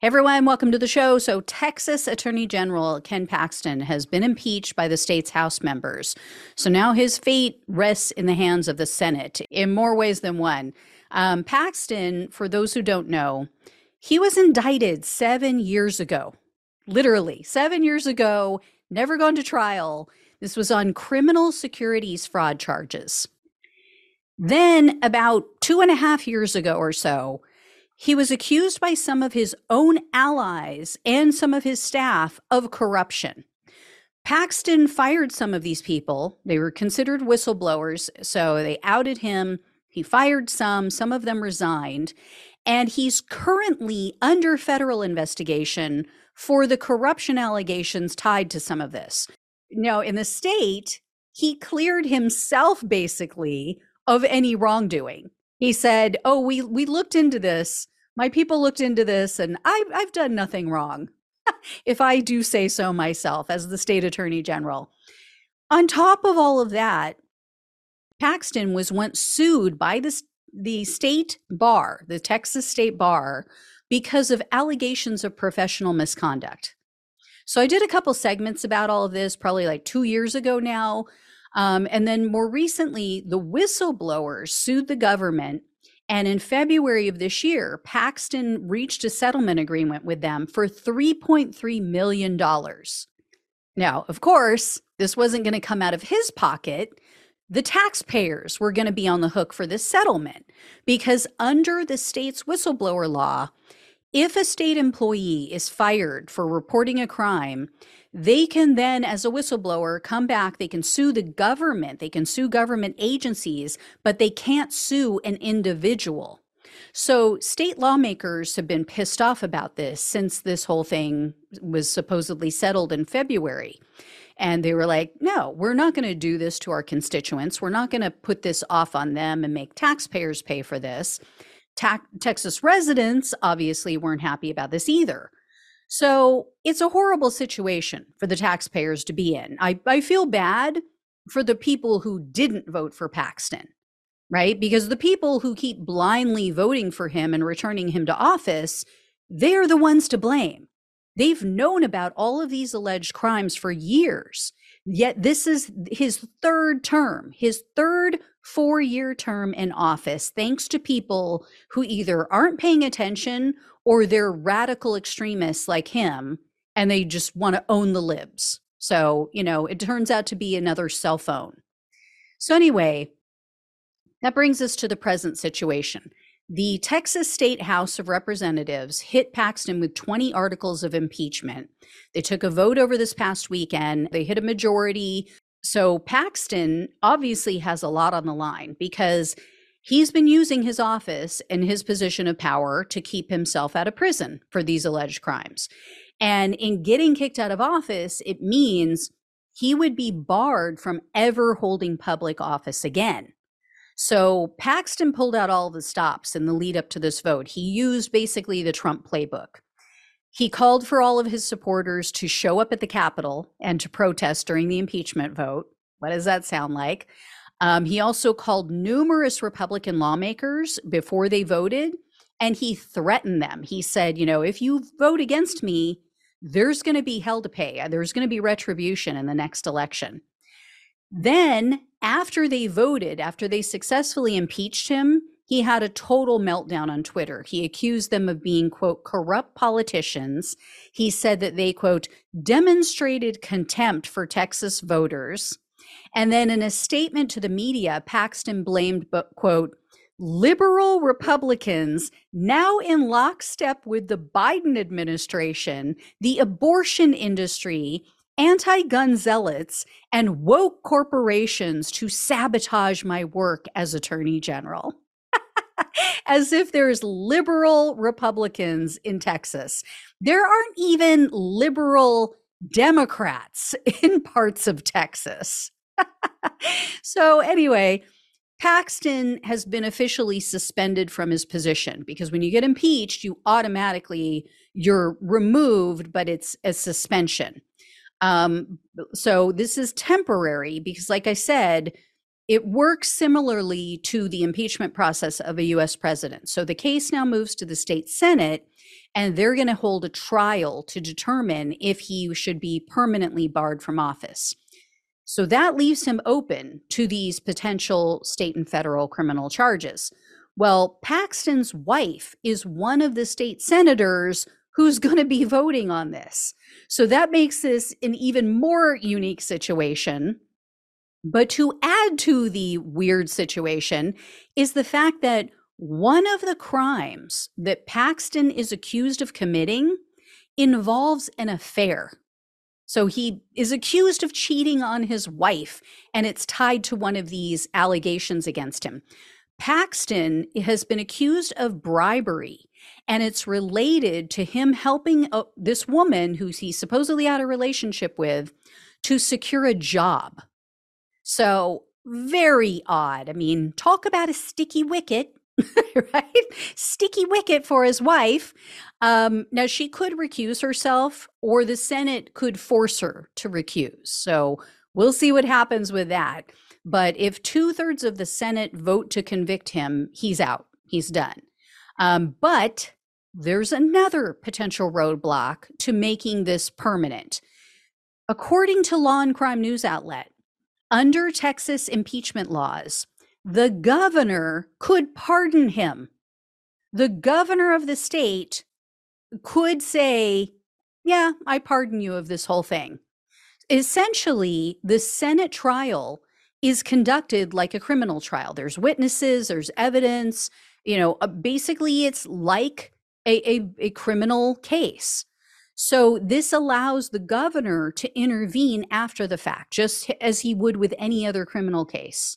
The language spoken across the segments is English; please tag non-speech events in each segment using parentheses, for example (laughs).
Hey everyone, welcome to the show. So, Texas Attorney General Ken Paxton has been impeached by the state's House members. So now his fate rests in the hands of the Senate in more ways than one. Um, Paxton, for those who don't know, he was indicted seven years ago, literally seven years ago, never gone to trial. This was on criminal securities fraud charges. Then, about two and a half years ago or so, he was accused by some of his own allies and some of his staff of corruption. Paxton fired some of these people. They were considered whistleblowers, so they outed him. He fired some, some of them resigned, and he's currently under federal investigation for the corruption allegations tied to some of this. Now, in the state, he cleared himself basically of any wrongdoing he said, "Oh, we we looked into this. My people looked into this, and I, I've done nothing wrong, (laughs) if I do say so myself as the state attorney general." On top of all of that, Paxton was once sued by the the state bar, the Texas State Bar, because of allegations of professional misconduct. So I did a couple segments about all of this, probably like two years ago now. Um, and then more recently, the whistleblowers sued the government. And in February of this year, Paxton reached a settlement agreement with them for $3.3 million. Now, of course, this wasn't going to come out of his pocket. The taxpayers were going to be on the hook for this settlement because under the state's whistleblower law, if a state employee is fired for reporting a crime, they can then, as a whistleblower, come back. They can sue the government, they can sue government agencies, but they can't sue an individual. So, state lawmakers have been pissed off about this since this whole thing was supposedly settled in February. And they were like, no, we're not going to do this to our constituents. We're not going to put this off on them and make taxpayers pay for this. Ta- Texas residents obviously weren't happy about this either. So it's a horrible situation for the taxpayers to be in. I, I feel bad for the people who didn't vote for Paxton, right? Because the people who keep blindly voting for him and returning him to office, they're the ones to blame. They've known about all of these alleged crimes for years. Yet this is his third term, his third four year term in office, thanks to people who either aren't paying attention or they're radical extremists like him and they just want to own the libs. So, you know, it turns out to be another cell phone. So, anyway, that brings us to the present situation. The Texas State House of Representatives hit Paxton with 20 articles of impeachment. They took a vote over this past weekend. They hit a majority. So Paxton obviously has a lot on the line because He's been using his office and his position of power to keep himself out of prison for these alleged crimes. And in getting kicked out of office, it means he would be barred from ever holding public office again. So Paxton pulled out all the stops in the lead up to this vote. He used basically the Trump playbook. He called for all of his supporters to show up at the Capitol and to protest during the impeachment vote. What does that sound like? Um, he also called numerous Republican lawmakers before they voted and he threatened them. He said, you know, if you vote against me, there's going to be hell to pay. There's going to be retribution in the next election. Then, after they voted, after they successfully impeached him, he had a total meltdown on Twitter. He accused them of being, quote, corrupt politicians. He said that they, quote, demonstrated contempt for Texas voters and then in a statement to the media, Paxton blamed, quote, liberal Republicans now in lockstep with the Biden administration, the abortion industry, anti gun zealots, and woke corporations to sabotage my work as Attorney General. (laughs) as if there's liberal Republicans in Texas. There aren't even liberal Democrats (laughs) in parts of Texas. (laughs) so, anyway, Paxton has been officially suspended from his position because when you get impeached, you automatically you're removed, but it's a suspension. Um, so this is temporary because, like I said, it works similarly to the impeachment process of a U.S. president. So the case now moves to the state Senate, and they're going to hold a trial to determine if he should be permanently barred from office. So that leaves him open to these potential state and federal criminal charges. Well, Paxton's wife is one of the state senators who's (laughs) going to be voting on this. So that makes this an even more unique situation. But to add to the weird situation is the fact that one of the crimes that Paxton is accused of committing involves an affair. So he is accused of cheating on his wife, and it's tied to one of these allegations against him. Paxton has been accused of bribery, and it's related to him helping uh, this woman who he supposedly had a relationship with to secure a job. So, very odd. I mean, talk about a sticky wicket. (laughs) right? Sticky wicket for his wife. Um, now, she could recuse herself, or the Senate could force her to recuse. So we'll see what happens with that. But if two thirds of the Senate vote to convict him, he's out, he's done. Um, but there's another potential roadblock to making this permanent. According to Law and Crime News Outlet, under Texas impeachment laws, the governor could pardon him. The governor of the state could say, Yeah, I pardon you of this whole thing. Essentially, the Senate trial is conducted like a criminal trial. There's witnesses, there's evidence. You know, uh, basically, it's like a, a, a criminal case. So this allows the governor to intervene after the fact, just as he would with any other criminal case.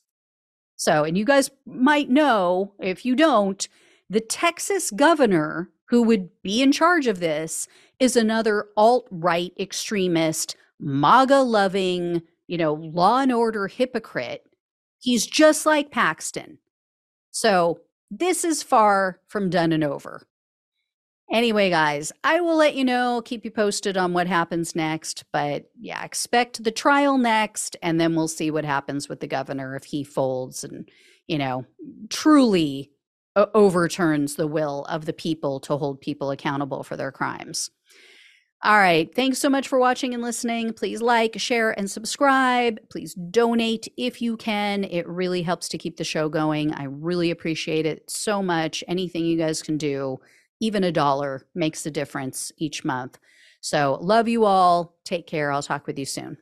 So, and you guys might know, if you don't, the Texas governor who would be in charge of this is another alt right extremist, MAGA loving, you know, law and order hypocrite. He's just like Paxton. So, this is far from done and over. Anyway, guys, I will let you know, keep you posted on what happens next. But yeah, expect the trial next, and then we'll see what happens with the governor if he folds and, you know, truly overturns the will of the people to hold people accountable for their crimes. All right. Thanks so much for watching and listening. Please like, share, and subscribe. Please donate if you can. It really helps to keep the show going. I really appreciate it so much. Anything you guys can do even a dollar makes a difference each month. So, love you all. Take care. I'll talk with you soon.